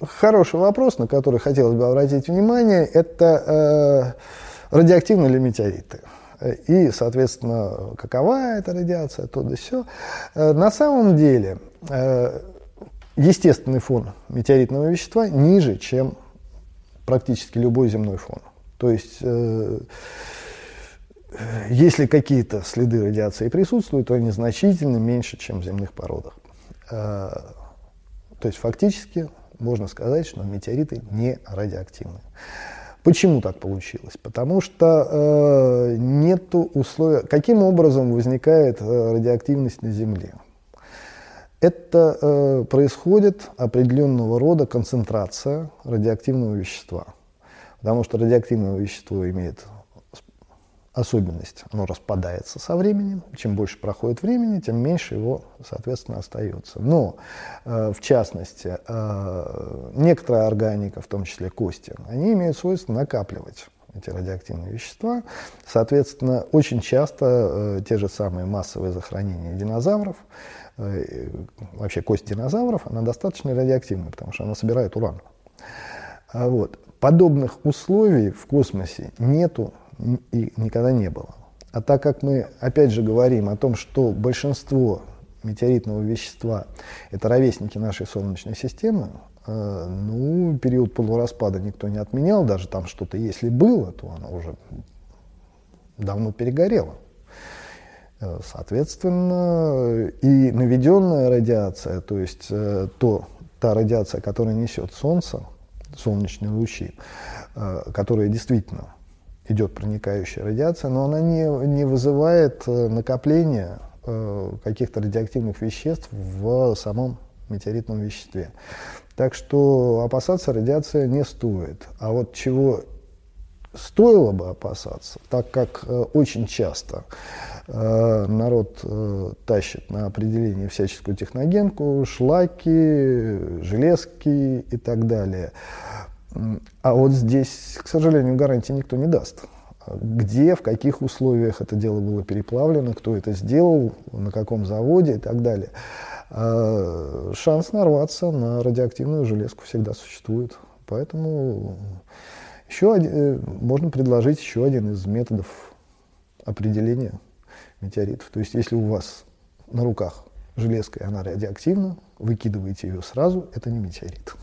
хороший вопрос, на который хотелось бы обратить внимание, это э, радиоактивные ли метеориты. И, соответственно, какова эта радиация, то да все. Э, на самом деле, э, естественный фон метеоритного вещества ниже, чем практически любой земной фон. То есть, э, если какие-то следы радиации присутствуют, то они значительно меньше, чем в земных породах. То есть, фактически, можно сказать, что метеориты не радиоактивны. Почему так получилось? Потому что э, нет условия. Каким образом возникает э, радиоактивность на Земле? Это э, происходит определенного рода концентрация радиоактивного вещества. Потому что радиоактивное вещество имеет особенность, оно распадается со временем. Чем больше проходит времени, тем меньше его, соответственно, остается. Но, э, в частности, э, некоторая органика, в том числе кости, они имеют свойство накапливать эти радиоактивные вещества. Соответственно, очень часто э, те же самые массовые захоронения динозавров, э, вообще кость динозавров, она достаточно радиоактивная, потому что она собирает уран. А вот. Подобных условий в космосе нету и никогда не было. А так как мы, опять же, говорим о том, что большинство метеоритного вещества – это ровесники нашей Солнечной системы, э, ну, период полураспада никто не отменял, даже там что-то, если было, то оно уже давно перегорело. Э, соответственно, и наведенная радиация, то есть э, то, та радиация, которая несет Солнце, солнечные лучи, которая действительно идет проникающая радиация, но она не, не вызывает э, накопления э, каких-то радиоактивных веществ в самом метеоритном веществе. Так что опасаться радиации не стоит. А вот чего стоило бы опасаться, так как э, очень часто народ тащит на определение всяческую техногенку, шлаки, железки и так далее. А вот здесь, к сожалению, гарантии никто не даст. Где, в каких условиях это дело было переплавлено, кто это сделал, на каком заводе и так далее. А шанс нарваться на радиоактивную железку всегда существует. Поэтому еще один, э, можно предложить еще один из методов определения метеоритов. То есть если у вас на руках железка и она радиоактивна, выкидываете ее сразу, это не метеорит.